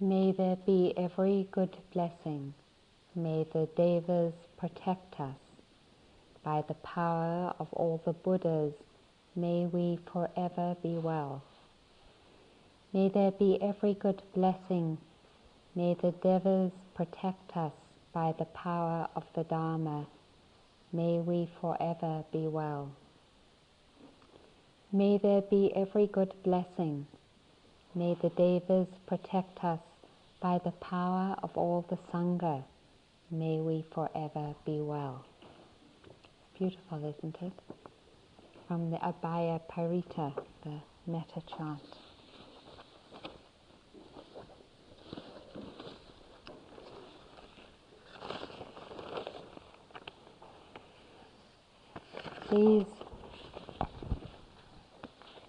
May there be every good blessing. May the Devas protect us. By the power of all the Buddhas, may we forever be well. May there be every good blessing. May the Devas protect us by the power of the Dharma. May we forever be well. May there be every good blessing. May the Devas protect us by the power of all the Sangha. May we forever be well. Beautiful, isn't it? From the Abhaya Parita, the metta chant. These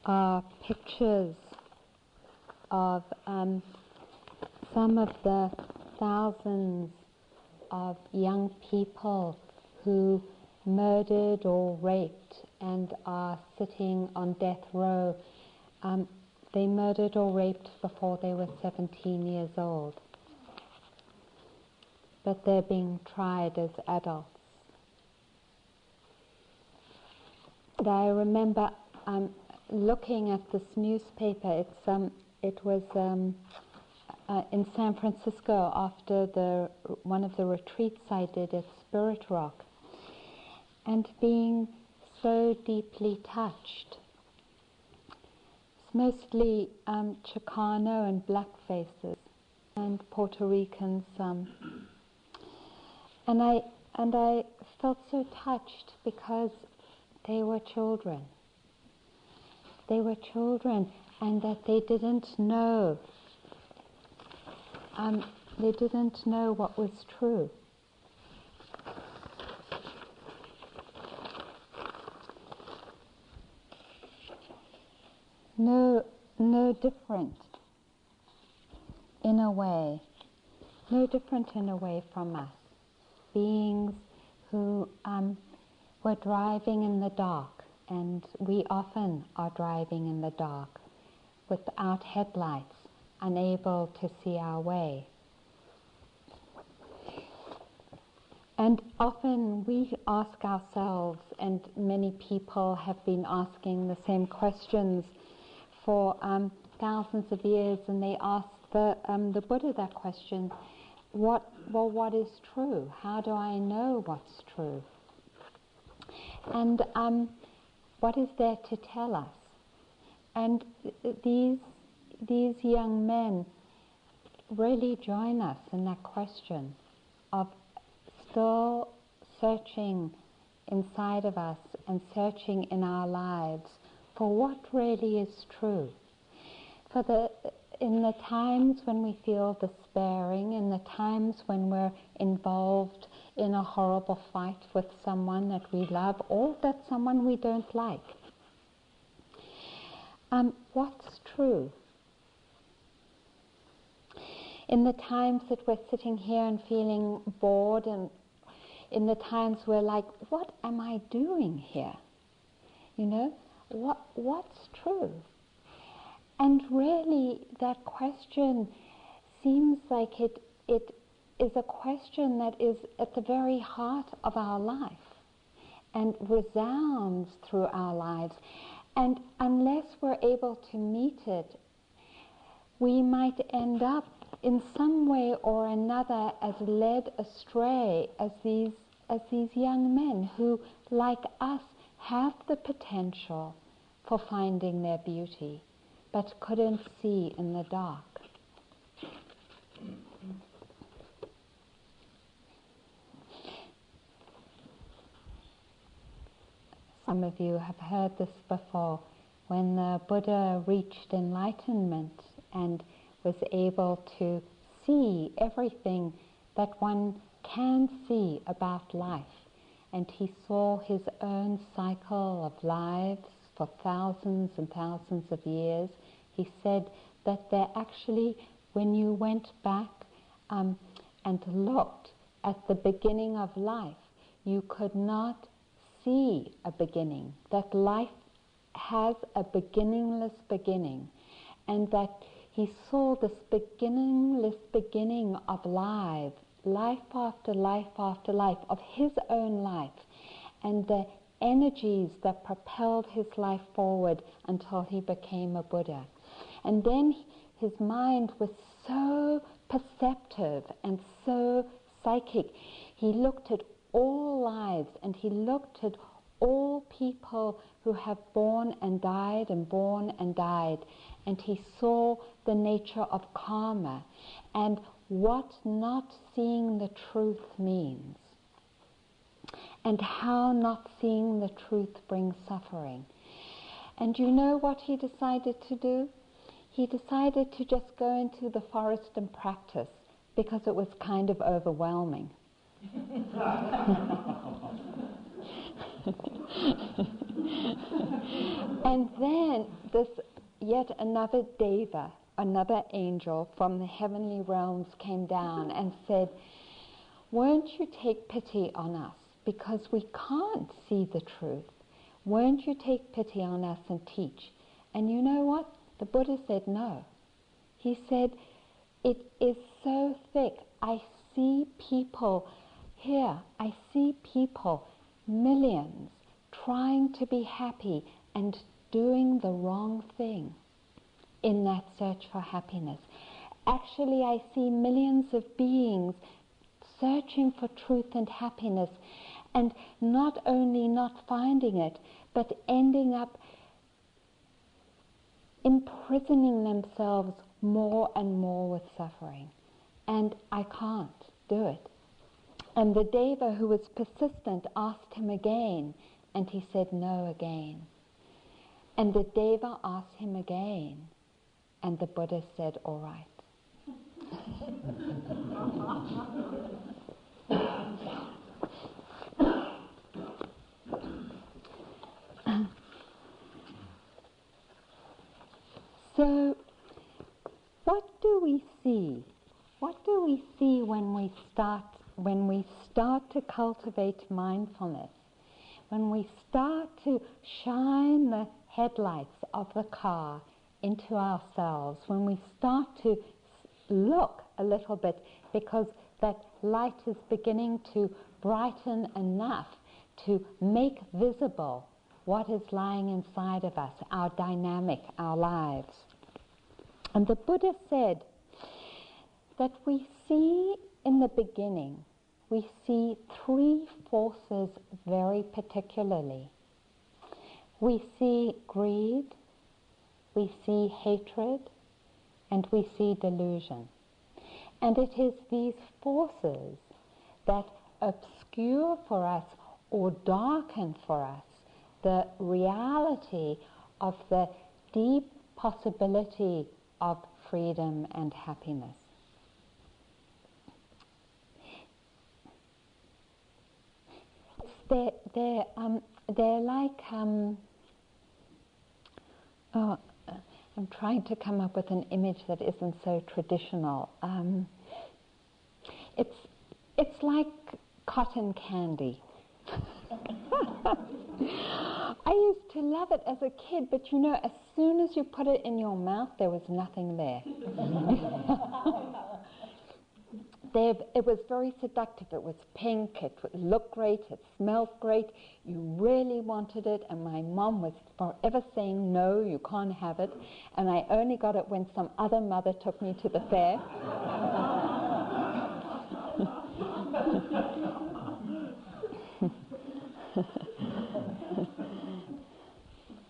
are pictures of um, some of the thousands of young people who murdered or raped and are sitting on death row. Um, they murdered or raped before they were 17 years old, but they're being tried as adults. And I remember um, looking at this newspaper. It's um, it was um, uh, in San Francisco after the one of the retreats I did at Spirit Rock, and being so deeply touched. It's mostly um, Chicano and black faces, and Puerto Ricans. Um, and I and I felt so touched because they were children. They were children, and that they didn't know. Um, they didn't know what was true. No, no different in a way, no different in a way from us, beings who um, were driving in the dark, and we often are driving in the dark without headlights, unable to see our way. And often we ask ourselves, and many people have been asking the same questions for um, thousands of years, and they ask the, um, the Buddha that question what, well, what is true? How do I know what's true? And um, what is there to tell us? And these, these young men really join us in that question of still searching inside of us and searching in our lives for what really is true. For the, in the times when we feel despairing, in the times when we're involved in a horrible fight with someone that we love or that someone we don't like. Um, what's true? In the times that we're sitting here and feeling bored, and in the times we're like, what am I doing here? You know, what, what's true? And really, that question seems like it, it is a question that is at the very heart of our life and resounds through our lives. And unless we're able to meet it, we might end up in some way or another as led astray as these, as these young men who, like us, have the potential for finding their beauty, but couldn't see in the dark. Some of you have heard this before. When the Buddha reached enlightenment and was able to see everything that one can see about life, and he saw his own cycle of lives for thousands and thousands of years, he said that there actually, when you went back um, and looked at the beginning of life, you could not see a beginning, that life has a beginningless beginning, and that he saw this beginningless beginning of life, life after life after life, of his own life, and the energies that propelled his life forward until he became a Buddha. And then his mind was so perceptive and so psychic. He looked at all lives and he looked at all people who have born and died and born and died. And he saw the nature of karma and what not seeing the truth means and how not seeing the truth brings suffering. And you know what he decided to do? He decided to just go into the forest and practice because it was kind of overwhelming. and then this yet another deva, another angel from the heavenly realms came down and said, Won't you take pity on us? Because we can't see the truth. Won't you take pity on us and teach? And you know what? The Buddha said no. He said, It is so thick. I see people here, I see people, millions, trying to be happy and doing the wrong thing in that search for happiness. Actually, I see millions of beings searching for truth and happiness and not only not finding it, but ending up imprisoning themselves more and more with suffering. And I can't do it. And the Deva, who was persistent, asked him again, and he said no again. And the Deva asked him again, and the Buddha said, all right. so, what do we see? What do we see when we start when we start to cultivate mindfulness? When we start to shine the headlights of the car into ourselves, when we start to look a little bit because that light is beginning to brighten enough to make visible what is lying inside of us, our dynamic, our lives. And the Buddha said that we see in the beginning, we see three forces very particularly. We see greed, we see hatred, and we see delusion. And it is these forces that obscure for us or darken for us the reality of the deep possibility of freedom and happiness. They're, they're, um, they're like, um, oh, I'm trying to come up with an image that isn't so traditional. Um, it's, it's like cotton candy. I used to love it as a kid, but you know, as soon as you put it in your mouth, there was nothing there. it was very seductive. It was pink, it looked great, it smelled great. You really wanted it, and my mom was forever saying, No, you can't have it. And I only got it when some other mother took me to the fair.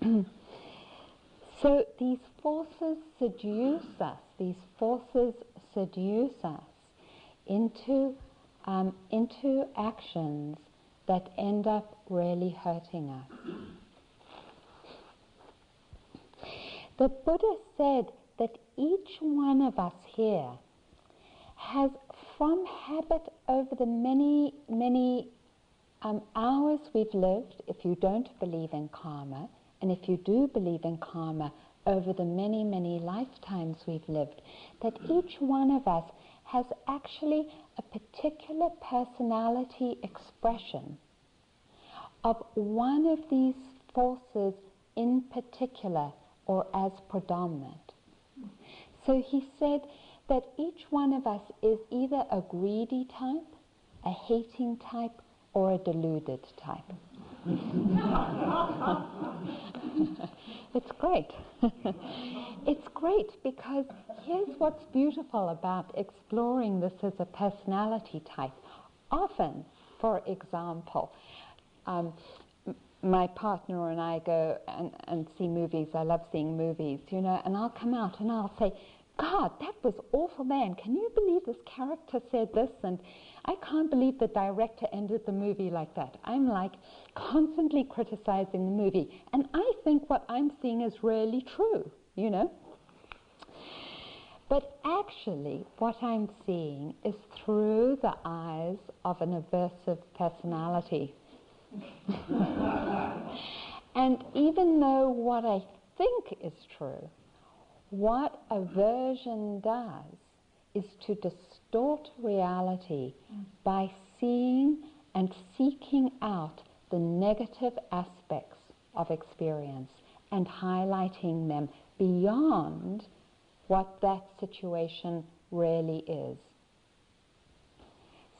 so these forces seduce us, these forces seduce us into, um, into actions that end up really hurting us. The Buddha said that each one of us here has, from habit over the many, many um, hours we've lived, if you don't believe in karma, and if you do believe in karma, over the many, many lifetimes we've lived, that each one of us has actually a particular personality expression of one of these forces in particular or as predominant. So he said that each one of us is either a greedy type, a hating type, or a deluded type. it's great. it's great because here's what's beautiful about exploring this as a personality type. Often, for example, um, my partner and I go and, and see movies. I love seeing movies, you know, and I'll come out and I'll say, God, that was awful, man. Can you believe this character said this? And I can't believe the director ended the movie like that. I'm like constantly criticizing the movie. And I think what I'm seeing is really true, you know? But actually, what I'm seeing is through the eyes of an aversive personality. and even though what I think is true, what aversion does is to distort reality by seeing and seeking out the negative aspects of experience and highlighting them beyond what that situation really is.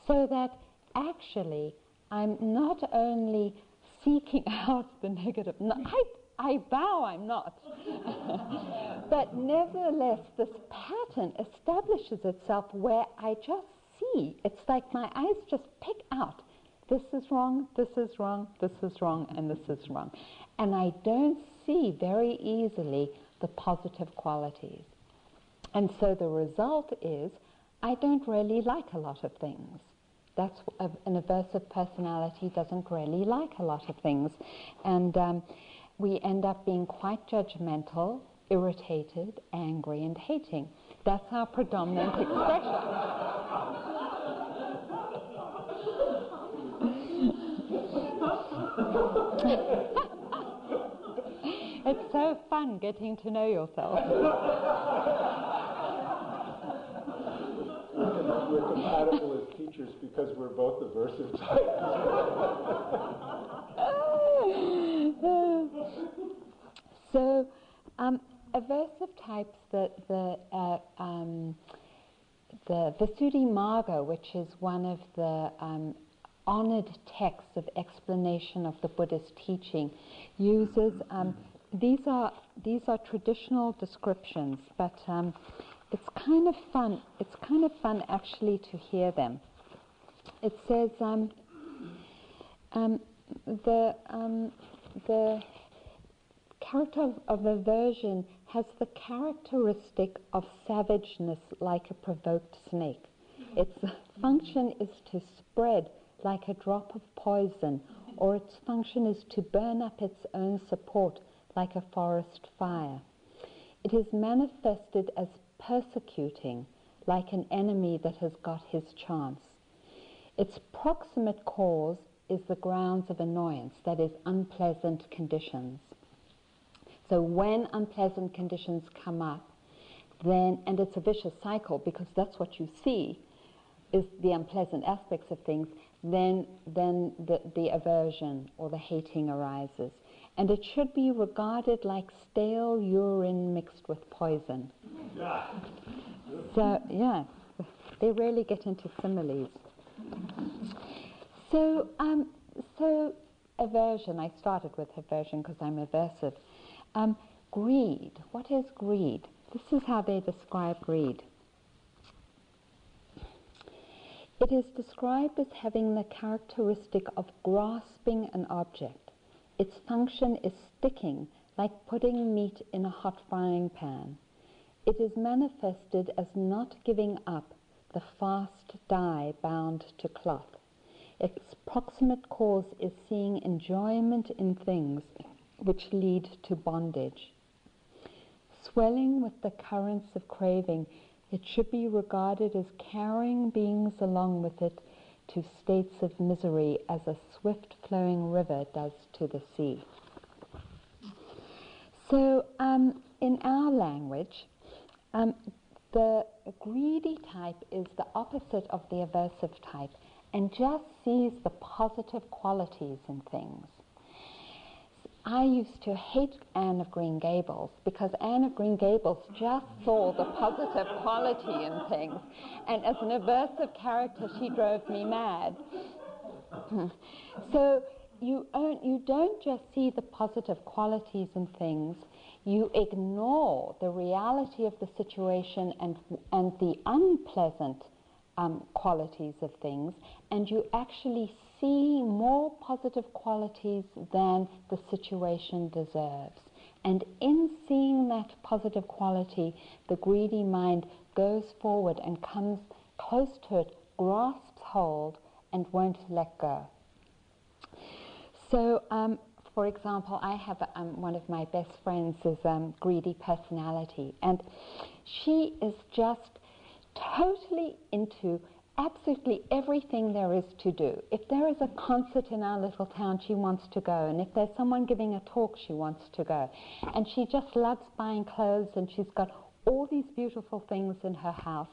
So that actually I'm not only seeking out the negative, no, I, I vow I'm not. but nevertheless, this pattern establishes itself where I just see. It's like my eyes just pick out this is wrong, this is wrong, this is wrong, and this is wrong. And I don't see very easily the positive qualities. And so the result is I don't really like a lot of things. That's an aversive personality doesn't really like a lot of things. And um, we end up being quite judgmental, irritated, angry, and hating. That's our predominant expression. it's so fun getting to know yourself. we're compatible as teachers because we're both aversive types. so, um, aversive types, the, the, uh, um, the Visuddhimagga, which is one of the um, honored texts of explanation of the Buddhist teaching, uses um, these are these are traditional descriptions, but um, it's kind of fun. It's kind of fun actually to hear them. It says um, the the character of, of aversion has the characteristic of savageness, like a provoked snake. Its function is to spread like a drop of poison, or its function is to burn up its own support like a forest fire. It is manifested as persecuting like an enemy that has got his chance. Its proximate cause is the grounds of annoyance, that is, unpleasant conditions. So when unpleasant conditions come up, then, and it's a vicious cycle because that's what you see, is the unpleasant aspects of things, then, then the, the aversion or the hating arises. And it should be regarded like stale urine mixed with poison. So, yeah, they rarely get into similes. So, um, so aversion, I started with aversion because I'm aversive. Um, greed, what is greed? This is how they describe greed. It is described as having the characteristic of grasping an object. Its function is sticking, like putting meat in a hot frying pan. It is manifested as not giving up the fast dye bound to cloth. Its proximate cause is seeing enjoyment in things which lead to bondage. Swelling with the currents of craving, it should be regarded as carrying beings along with it to states of misery as a swift flowing river does to the sea. So, um, in our language, um, the greedy type is the opposite of the aversive type and just sees the positive qualities in things. I used to hate Anne of Green Gables because Anne of Green Gables just saw the positive quality in things. And as an aversive character, she drove me mad. so you, you don't just see the positive qualities in things, you ignore the reality of the situation and, and the unpleasant um, qualities of things, and you actually see more positive qualities than the situation deserves. And in seeing that positive quality, the greedy mind goes forward and comes close to it, grasps hold, and won't let go. So, um, for example, I have um, one of my best friends is um, greedy personality, and she is just totally into absolutely everything there is to do. If there is a concert in our little town, she wants to go. And if there's someone giving a talk, she wants to go. And she just loves buying clothes, and she's got all these beautiful things in her house.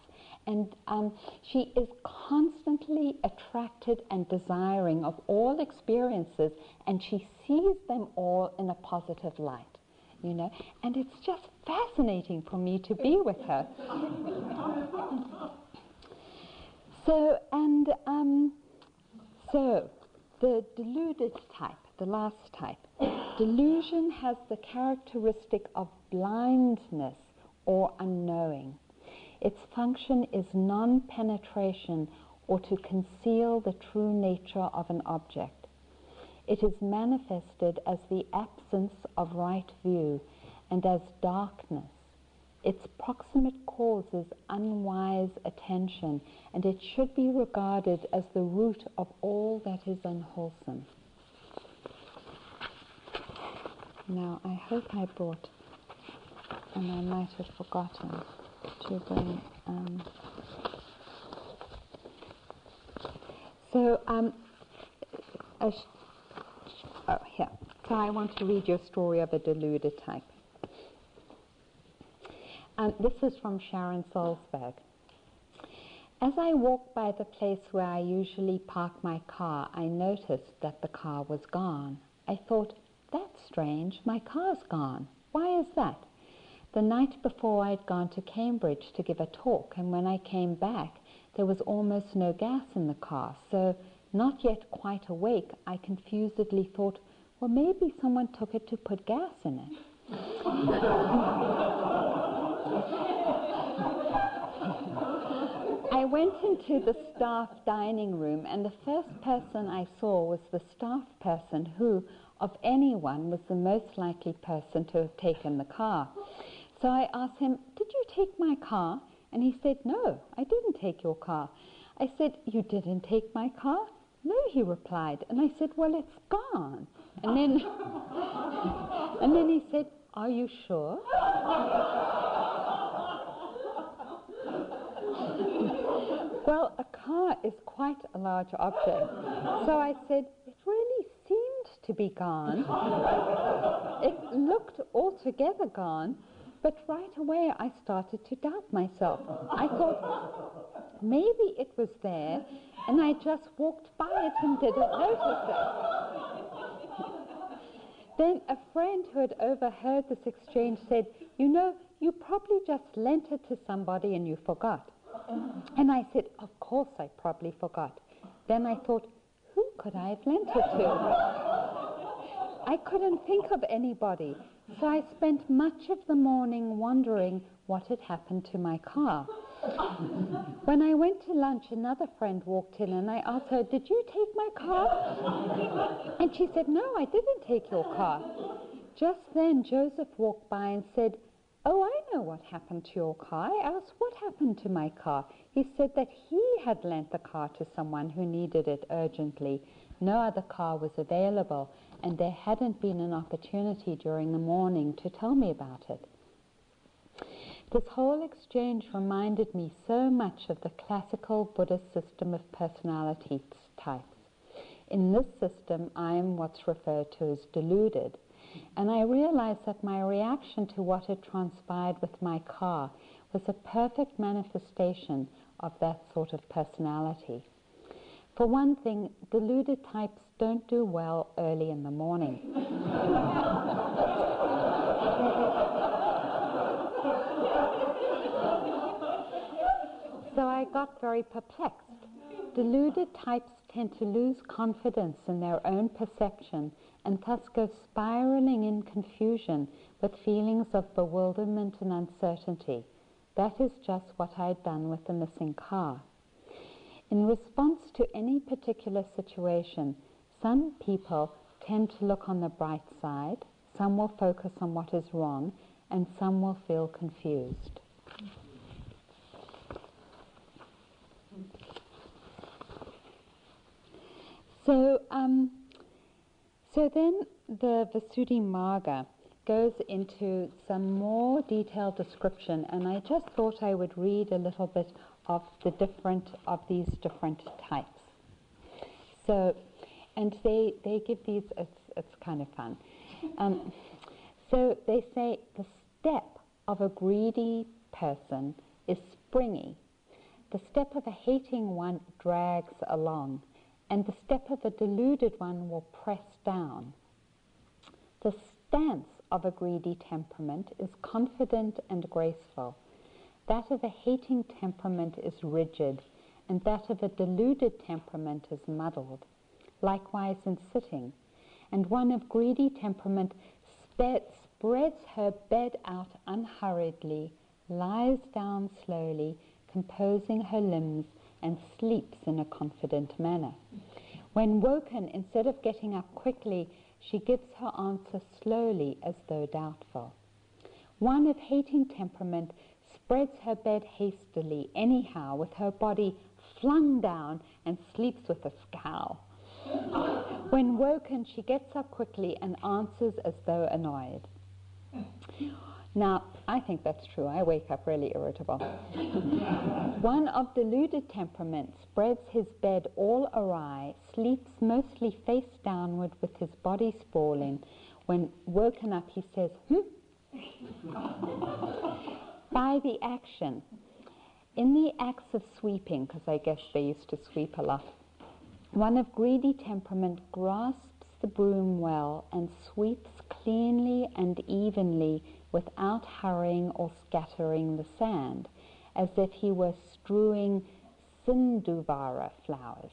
And um, she is constantly attracted and desiring of all experiences, and she sees them all in a positive light. You know, and it's just fascinating for me to be with her. So, and um, so the deluded type, the last type, delusion has the characteristic of blindness or unknowing. Its function is non penetration or to conceal the true nature of an object. It is manifested as the absence of right view and as darkness its proximate cause is unwise attention, and it should be regarded as the root of all that is unwholesome. Now, I hope I brought, and I might have forgotten to bring. Um, so, um, sh- oh, here. So, I want to read you a story of a deluded type. And this is from Sharon Salzberg. As I walked by the place where I usually park my car, I noticed that the car was gone. I thought, that's strange, my car's gone. Why is that? The night before I'd gone to Cambridge to give a talk, and when I came back, there was almost no gas in the car. So, not yet quite awake, I confusedly thought, well, maybe someone took it to put gas in it. went into the staff dining room, and the first person I saw was the staff person who, of anyone, was the most likely person to have taken the car. So I asked him, Did you take my car? And he said, No, I didn't take your car. I said, You didn't take my car? No, he replied. And I said, Well, it's gone. And then, and then he said, Are you sure? Well, a car is quite a large object. So I said, it really seemed to be gone. it looked altogether gone. But right away I started to doubt myself. I thought maybe it was there and I just walked by it and didn't notice it. then a friend who had overheard this exchange said, You know, you probably just lent it to somebody and you forgot. And I said, Of course I probably forgot. Then I thought, Who could I have lent it to? I couldn't think of anybody. So I spent much of the morning wondering what had happened to my car. when I went to lunch, another friend walked in and I asked her, Did you take my car? and she said, No, I didn't take your car. Just then, Joseph walked by and said, Oh, I know what happened to your car. I asked, What happened to my car? He said that he had lent the car to someone who needed it urgently. No other car was available, and there hadn't been an opportunity during the morning to tell me about it. This whole exchange reminded me so much of the classical Buddhist system of personality types. In this system, I am what's referred to as deluded and I realized that my reaction to what had transpired with my car was a perfect manifestation of that sort of personality. For one thing, deluded types don't do well early in the morning. so I got very perplexed. Deluded types tend to lose confidence in their own perception and thus go spiraling in confusion with feelings of bewilderment and uncertainty. That is just what I had done with the missing car. In response to any particular situation, some people tend to look on the bright side, some will focus on what is wrong, and some will feel confused. So, um, so then the Visuddhimagga goes into some more detailed description, and I just thought I would read a little bit of the different of these different types. So, and they they give these. It's it's kind of fun. Um, so they say the step of a greedy person is springy. The step of a hating one drags along, and the step of a deluded one will press down. The stance of a greedy temperament is confident and graceful. That of a hating temperament is rigid, and that of a deluded temperament is muddled. Likewise in sitting. And one of greedy temperament spreads her bed out unhurriedly, lies down slowly, composing her limbs, and sleeps in a confident manner. When woken, instead of getting up quickly, she gives her answer slowly as though doubtful. One of hating temperament spreads her bed hastily, anyhow, with her body flung down, and sleeps with a scowl. when woken, she gets up quickly and answers as though annoyed. Now, I think that's true. I wake up really irritable. One of deluded temperament spreads his bed all awry, sleeps mostly face downward with his body sprawling. When woken up, he says, hmm? By the action. In the acts of sweeping, because I guess they used to sweep a lot, one of greedy temperament grasps the broom well and sweeps cleanly and evenly without hurrying or scattering the sand, as if he were strewing sinduvara flowers.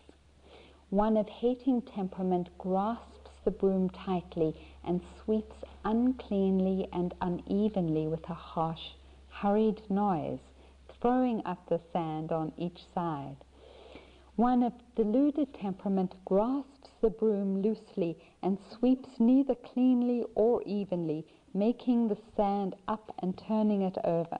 One of hating temperament grasps the broom tightly and sweeps uncleanly and unevenly with a harsh, hurried noise, throwing up the sand on each side. One of deluded temperament grasps the broom loosely and sweeps neither cleanly or evenly, making the sand up and turning it over.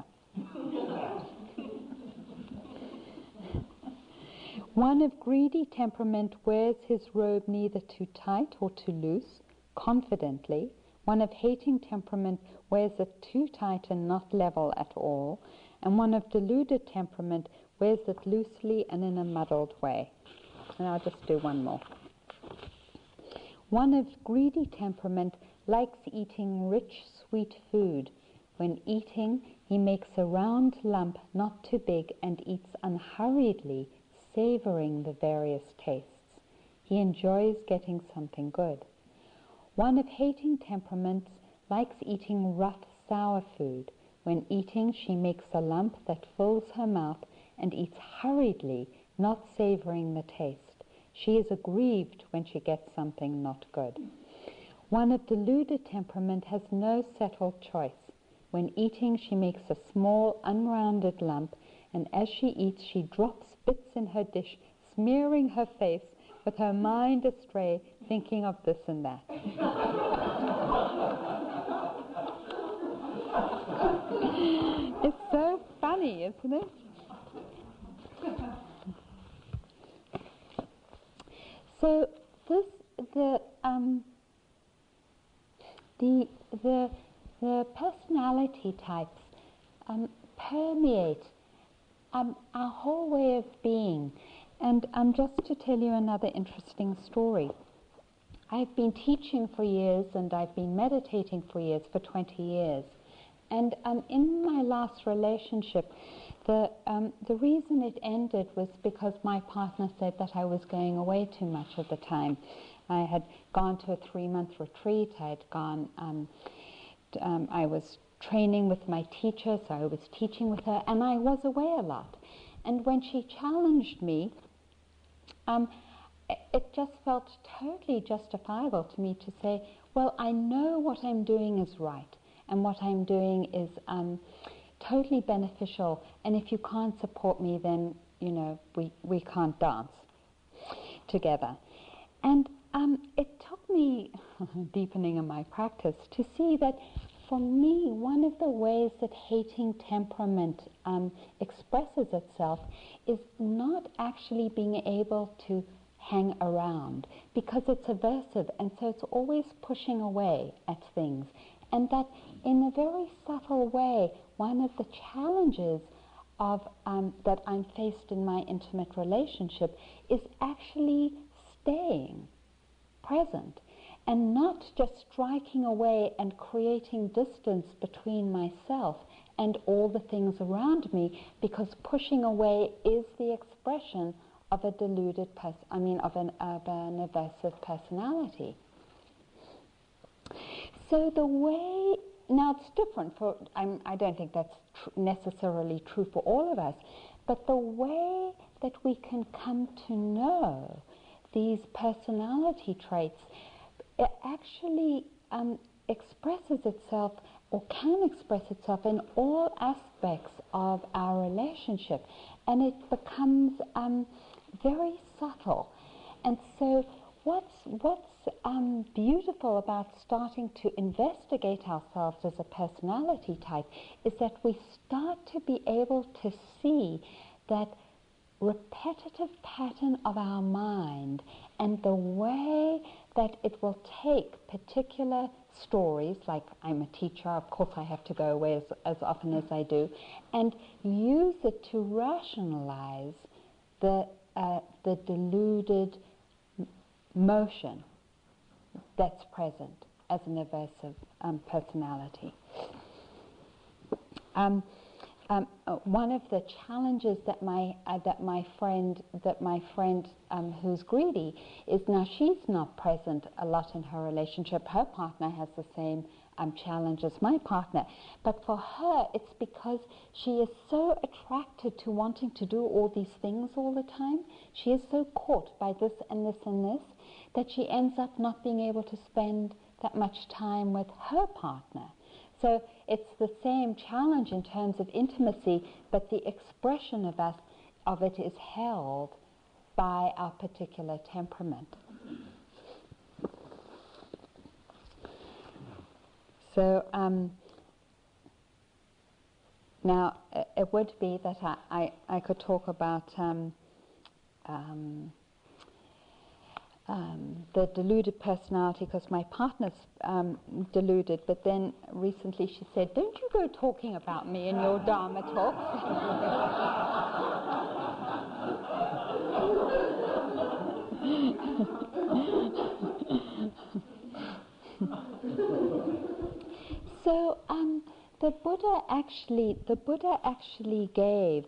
One of greedy temperament wears his robe neither too tight or too loose, confidently. One of hating temperament wears it too tight and not level at all. And one of deluded temperament wears it loosely and in a muddled way. And I'll just do one more. One of greedy temperament likes eating rich, sweet food. When eating, he makes a round lump not too big and eats unhurriedly, savoring the various tastes. He enjoys getting something good. One of hating temperaments likes eating rough, sour food. When eating, she makes a lump that fills her mouth and eats hurriedly, not savoring the taste. She is aggrieved when she gets something not good. One of deluded temperament has no settled choice. When eating, she makes a small, unrounded lump, and as she eats, she drops bits in her dish, smearing her face with her mind astray, thinking of this and that. it's so funny, isn't it? So this the um, the the the personality types um, permeate um, our whole way of being. And um, just to tell you another interesting story, I've been teaching for years and I've been meditating for years, for 20 years. And um, in my last relationship, the, um, the reason it ended was because my partner said that I was going away too much at the time. I had gone to a three month retreat. I had gone, um, um, I was training with my teacher, so I was teaching with her, and I was away a lot. And when she challenged me, um, it just felt totally justifiable to me to say, well, I know what I'm doing is right, and what I'm doing is um, totally beneficial, and if you can't support me, then, you know, we, we can't dance together. And um, it took me deepening in my practice to see that for me, one of the ways that hating temperament um, expresses itself is not actually being able to hang around because it's aversive and so it's always pushing away at things. And that in a very subtle way, one of the challenges of um, that I'm faced in my intimate relationship is actually staying present and not just striking away and creating distance between myself and all the things around me because pushing away is the expression of a deluded person, I mean of an, of an aversive personality. So the way, now it's different for, I'm, I do not think that's tr- necessarily true for all of us, but the way that we can come to know these personality traits it actually um, expresses itself or can express itself in all aspects of our relationship and it becomes um, very subtle. And so, what's, what's um, beautiful about starting to investigate ourselves as a personality type is that we start to be able to see that repetitive pattern of our mind and the way that it will take particular stories, like I'm a teacher, of course I have to go away as, as often as I do, and use it to rationalize the, uh, the deluded motion that's present as an aversive um, personality. Um, um, uh, one of the challenges that my uh, that my friend that my friend um, who's greedy is now she's not present a lot in her relationship. Her partner has the same um, challenge as my partner, but for her it's because she is so attracted to wanting to do all these things all the time. She is so caught by this and this and this that she ends up not being able to spend that much time with her partner. So it's the same challenge in terms of intimacy, but the expression of us of it is held by our particular temperament. So um, now it would be that I, I, I could talk about um, um, um, the deluded personality because my partner's um, deluded, but then recently she said, Don't you go talking about me in your Dharma talks. so um, the Buddha actually, the Buddha actually gave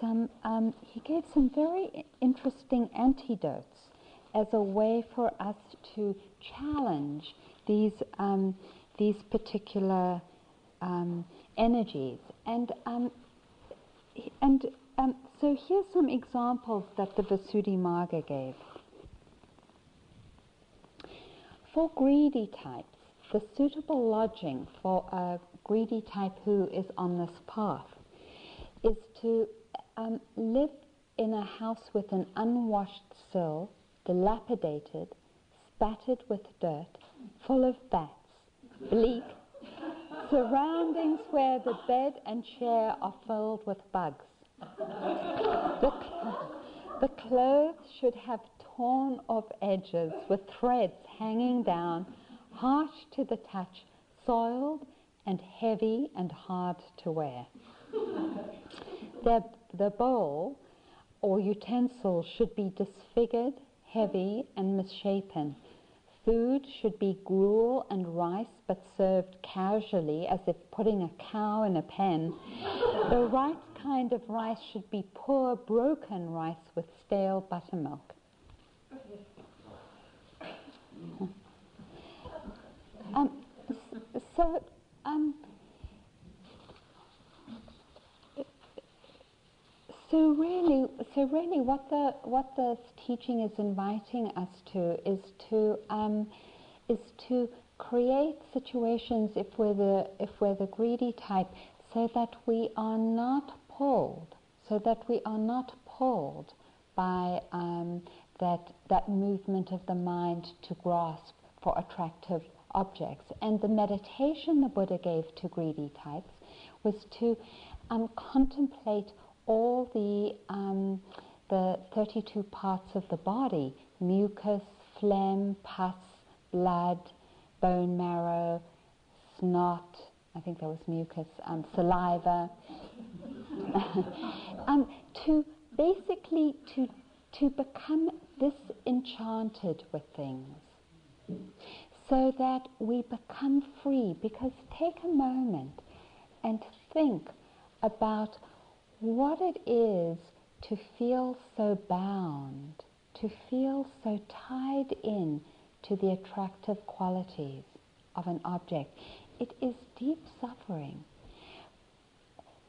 some, um, he gave some very interesting antidotes as a way for us to challenge these, um, these particular um, energies. And, um, and um, so here's some examples that the Visuddhimagga gave. For greedy types, the suitable lodging for a greedy type who is on this path is to um, live in a house with an unwashed sill dilapidated, spattered with dirt, full of bats, bleak, surroundings where the bed and chair are filled with bugs. The, the clothes should have torn off edges with threads hanging down, harsh to the touch, soiled and heavy and hard to wear. The, the bowl or utensil should be disfigured heavy and misshapen. Food should be gruel and rice, but served casually as if putting a cow in a pen. the right kind of rice should be poor, broken rice with stale buttermilk. Um, so, um, so really, what the what the teaching is inviting us to is to um, is to create situations if we're the if we're the greedy type, so that we are not pulled, so that we are not pulled by um, that that movement of the mind to grasp for attractive objects. And the meditation the Buddha gave to greedy types was to um, contemplate all the, um, the 32 parts of the body mucus, phlegm, pus, blood, bone marrow, snot, I think there was mucus, um, saliva, um, to basically to, to become disenchanted with things so that we become free. Because take a moment and think about what it is to feel so bound, to feel so tied in to the attractive qualities of an object. It is deep suffering.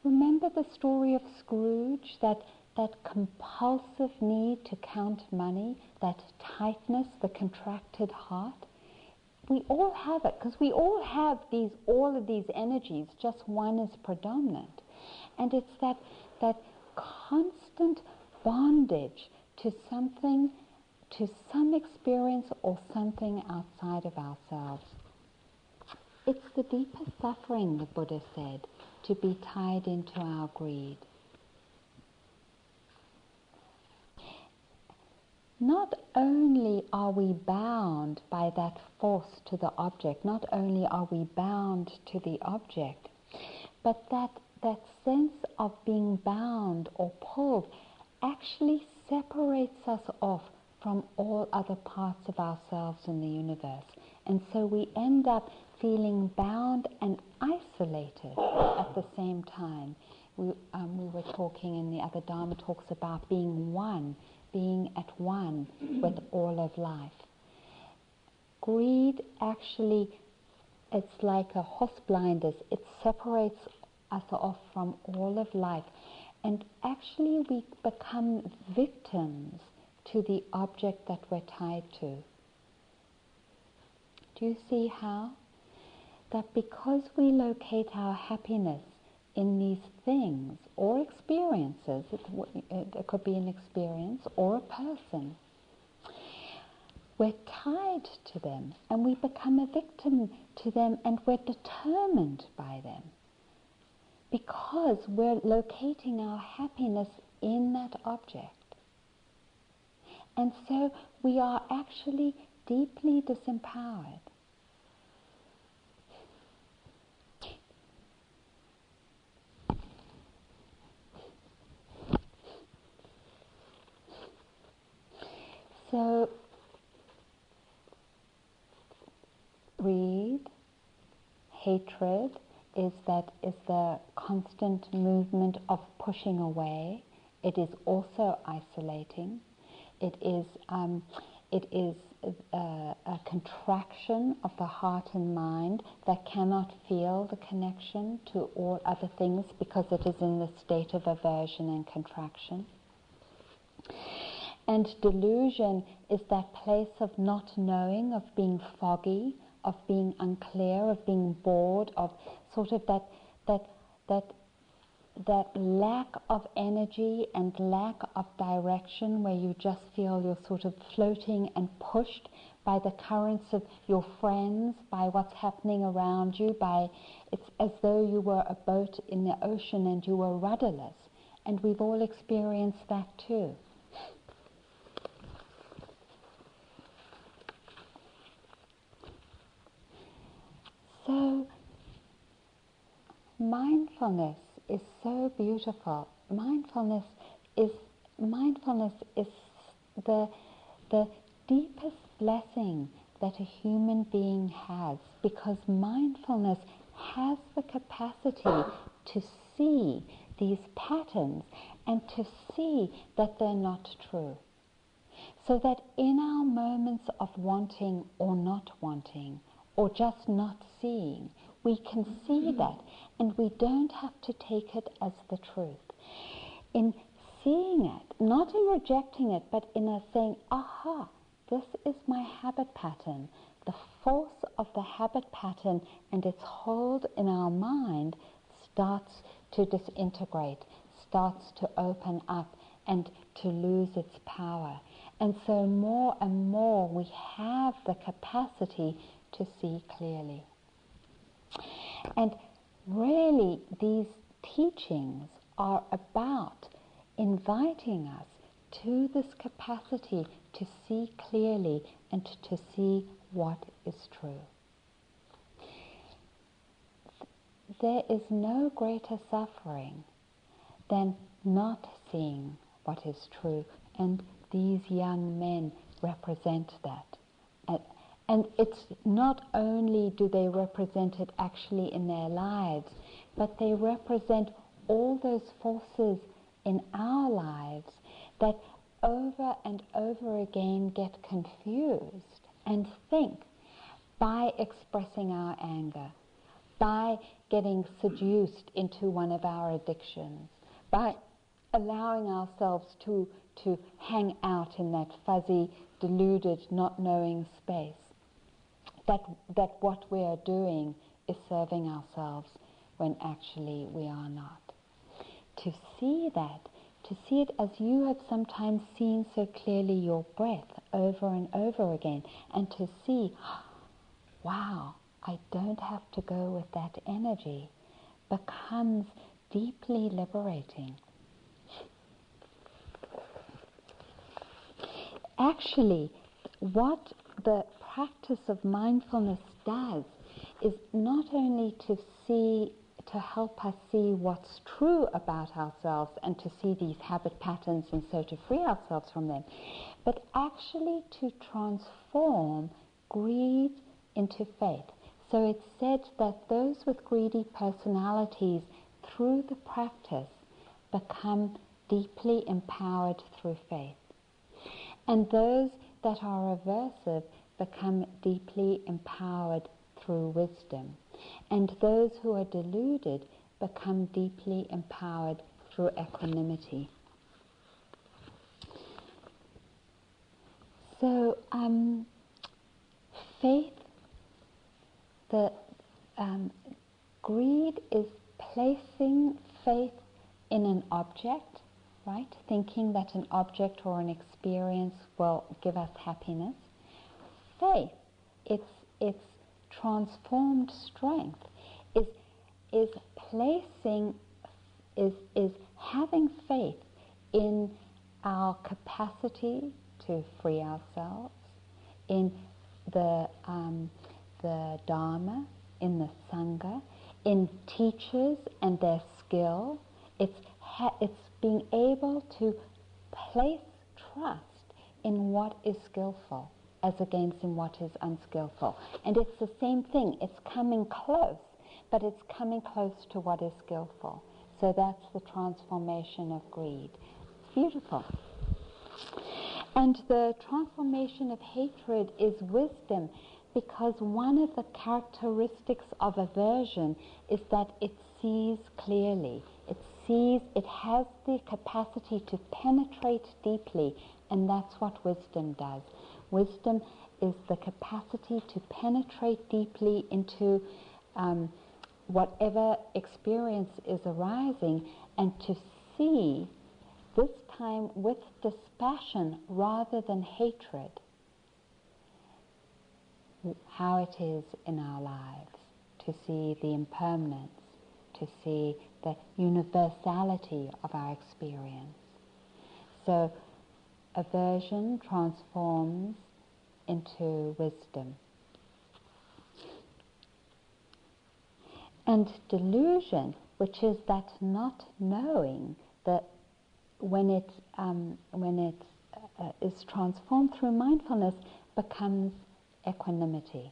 Remember the story of Scrooge, that, that compulsive need to count money, that tightness, the contracted heart? we all have it because we all have these all of these energies just one is predominant and it's that that constant bondage to something to some experience or something outside of ourselves. It's the deepest suffering the buddha said to be tied into our greed. Not only are we bound by that force to the object, not only are we bound to the object, but that, that sense of being bound or pulled actually separates us off from all other parts of ourselves in the universe. And so we end up feeling bound and isolated at the same time. We, um, we were talking in the other Dharma talks about being one being at one with all of life. Greed actually, it's like a horse blinders. It separates us off from all of life. And actually we become victims to the object that we're tied to. Do you see how? That because we locate our happiness in these things or experiences. It, could be an experience or a person. We're tied to them and we become a victim to them and we're determined by them because we're locating our happiness in that object. And so we are actually deeply disempowered. So, greed, hatred is that is the constant movement of pushing away. It is also isolating. It is um, it is a, a, contraction of the heart and mind that cannot feel the connection to all other things because it is in the state of aversion and contraction. And delusion is that place of not knowing, of being foggy, of being unclear, of being bored, of sort of that that that that lack of energy and lack of direction where you just feel you're sort of floating and pushed by the currents of your friends, by what's happening around you, by it's as though you were a boat in the ocean and you were rudderless. And we've all experienced that too. So, mindfulness is so beautiful. Mindfulness is mindfulness is the the deepest blessing that a human being has because mindfulness has the capacity to see these patterns and to see that they're not true. So that in our moments of wanting or not wanting, or just not seeing, we can see mm. that and we don't have to take it as the truth. In seeing it, not in rejecting it, but in a saying, aha, this is my habit pattern. The force of the habit pattern and its hold in our mind starts to disintegrate, starts to open up and to lose its power. And so more and more we have the capacity to see clearly. And really these teachings are about inviting us to this capacity to see clearly and to see what is true. There is no greater suffering than not seeing what is true, and these young men represent that. And, it's not only do they represent it actually in their lives, but they represent all those forces in our lives that over and over again get confused and think by expressing our anger, by getting seduced into one of our addictions, by allowing ourselves to, to hang out in that fuzzy, deluded, not knowing space, that, that what we are doing is serving ourselves when actually we are not to see that, to see it as you have sometimes seen so clearly your breath over and over again, and to see, wow, I don't have to go with that energy, becomes deeply liberating. Actually, what the practice of mindfulness does is not only to see to help us see what's true about ourselves and to see these habit patterns and so to free ourselves from them, but actually to transform greed into faith. So it's said that those with greedy personalities through the practice become deeply empowered through faith. And those that are aversive become deeply empowered through wisdom. And those who are deluded become deeply empowered through equanimity. So, um, faith, the um, greed is placing faith in an object, right? Thinking that an object or an experience will give us happiness. Faith, it's it's transformed strength. Is, is placing, is, is having faith in our capacity to free ourselves, in the, um, the Dharma, in the Sangha, in teachers and their skill. It's, ha- it's being able to place trust in what is skillful as against in what is unskillful. And it's the same thing. It's coming close, but it's coming close to what is skillful. So that's the transformation of greed. It's beautiful. And the transformation of hatred is wisdom because one of the characteristics of aversion is that it sees clearly. It sees, it has the capacity to penetrate deeply, and that's what wisdom does. Wisdom is the capacity to penetrate deeply into um, whatever experience is arising and to see, this time with dispassion rather than hatred, how it is in our lives, to see the impermanence, to see the universality of our experience. So aversion transforms into wisdom. And delusion, which is that not knowing that when it, um, when it uh, is transformed through mindfulness, becomes equanimity.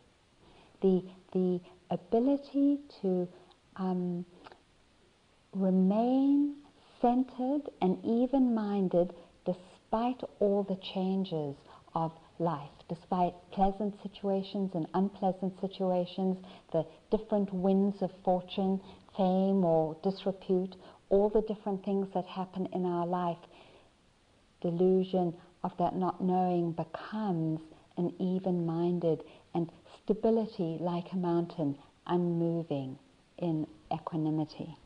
The, the ability to um, remain centered and even minded despite all the changes of life, despite pleasant situations and unpleasant situations, the different winds of fortune, fame or disrepute, all the different things that happen in our life, delusion of that not knowing becomes an even minded and stability like a mountain, unmoving in equanimity.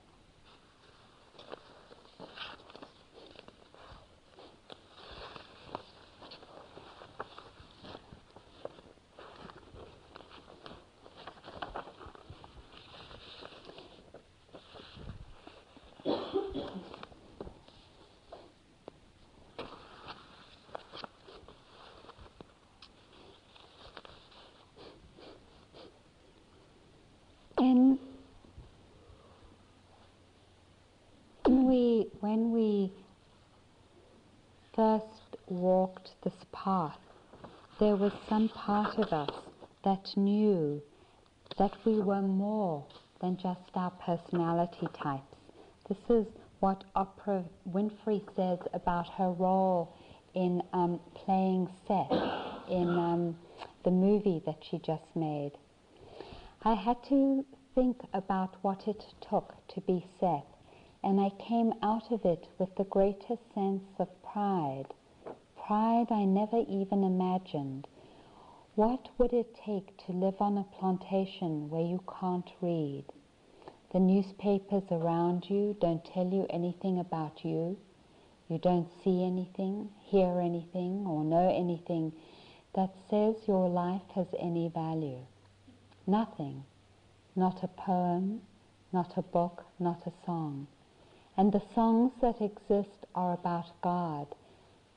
There was some part of us that knew that we were more than just our personality types. This is what Oprah Winfrey says about her role in um, playing Sethe in um, the movie that she just made. I had to think about what it took to be Sethe, and I came out of it with the greatest sense of pride pride I never even imagined. What would it take to live on a plantation where you can't read? The newspapers around you don't tell you anything about you. You don't see anything, hear anything, or know anything that says your life has any value. Nothing. Not a poem, not a book, not a song. And the songs that exist are about God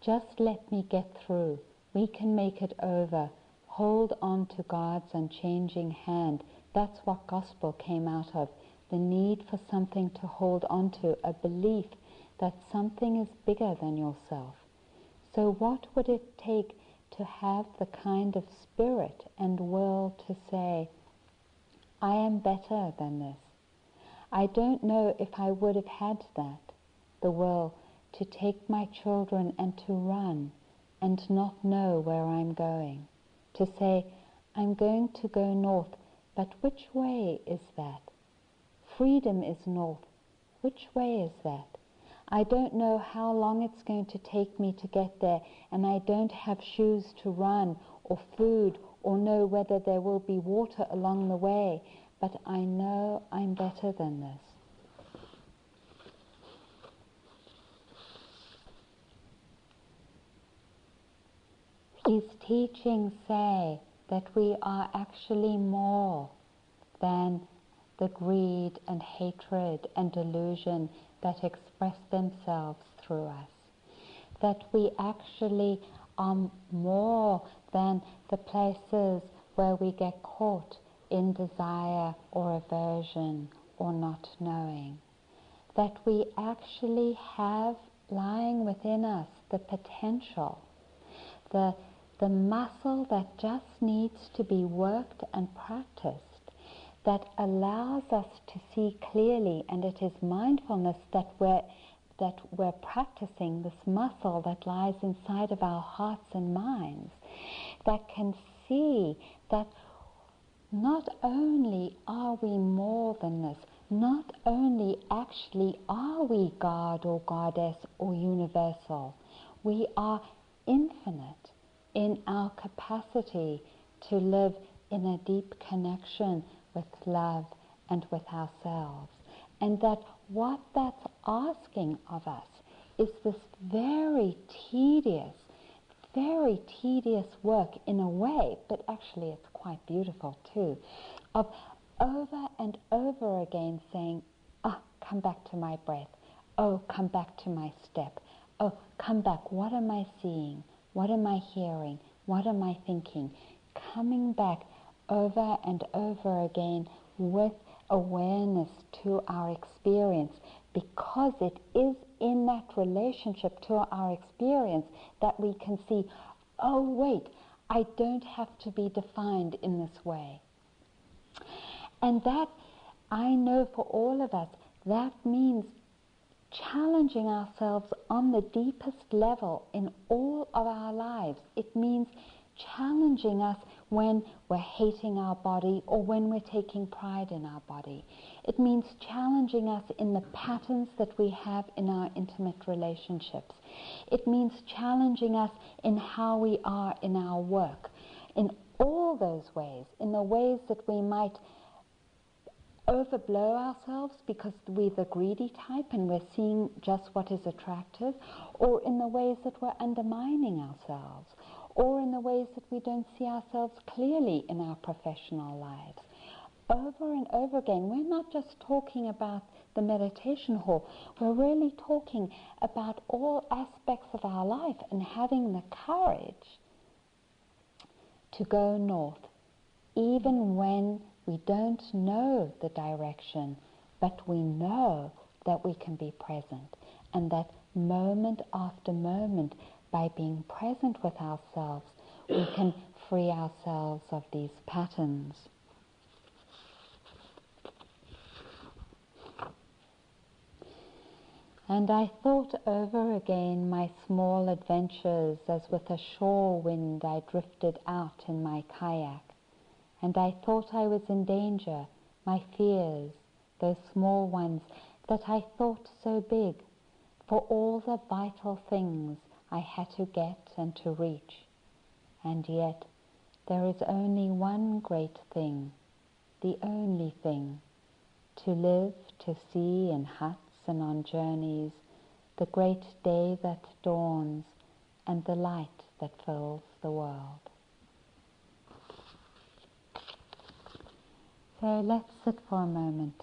just let me get through. We can make it over. Hold on to God's unchanging hand. That's what gospel came out of. The need for something to hold on to, a belief that something is bigger than yourself. So, what would it take to have the kind of spirit and will to say, I am better than this? I don't know if I would have had that, the will to take my children and to run and not know where I'm going. To say, I'm going to go north, but which way is that? Freedom is north. Which way is that? I don't know how long it's going to take me to get there, and I don't have shoes to run or food or know whether there will be water along the way, but I know I'm better than this. His teachings say that we are actually more than the greed and hatred and delusion that express themselves through us. That we actually are more than the places where we get caught in desire or aversion or not knowing. That we actually have lying within us the potential, the the muscle that just needs to be worked and practiced that allows us to see clearly and it is mindfulness that we're that we're practicing this muscle that lies inside of our hearts and minds that can see that not only are we more than this, not only actually are we God or Goddess or universal, we are infinite in our capacity to live in a deep connection with love and with ourselves. And that what that's asking of us is this very tedious, very tedious work in a way, but actually it's quite beautiful too, of over and over again saying, ah, come back to my breath. Oh, come back to my step. Oh, come back. What am I seeing? What am I hearing? What am I thinking? Coming back over and over again with awareness to our experience because it is in that relationship to our experience that we can see, oh, wait, I don't have to be defined in this way. And that, I know for all of us, that means challenging ourselves on the deepest level in all of our lives. It means challenging us when we're hating our body or when we're taking pride in our body. It means challenging us in the patterns that we have in our intimate relationships. It means challenging us in how we are in our work. In all those ways, in the ways that we might overblow ourselves because we're the greedy type and we're seeing just what is attractive, or in the ways that we're undermining ourselves, or in the ways that we don't see ourselves clearly in our professional lives. Over and over again, we're not just talking about the meditation hall, we're really talking about all aspects of our life and having the courage to go north, even when we don't know the direction, but we know that we can be present and that moment after moment by being present with ourselves, we can free ourselves of these patterns. And I thought over again my small adventures as with a shore wind I drifted out in my kayak. And I thought I was in danger, my fears, those small ones that I thought so big, for all the vital things I had to get and to reach. And yet, there is only one great thing, the only thing, to live, to see in huts and on journeys, the great day that dawns and the light that fills the world. So let's sit for a moment.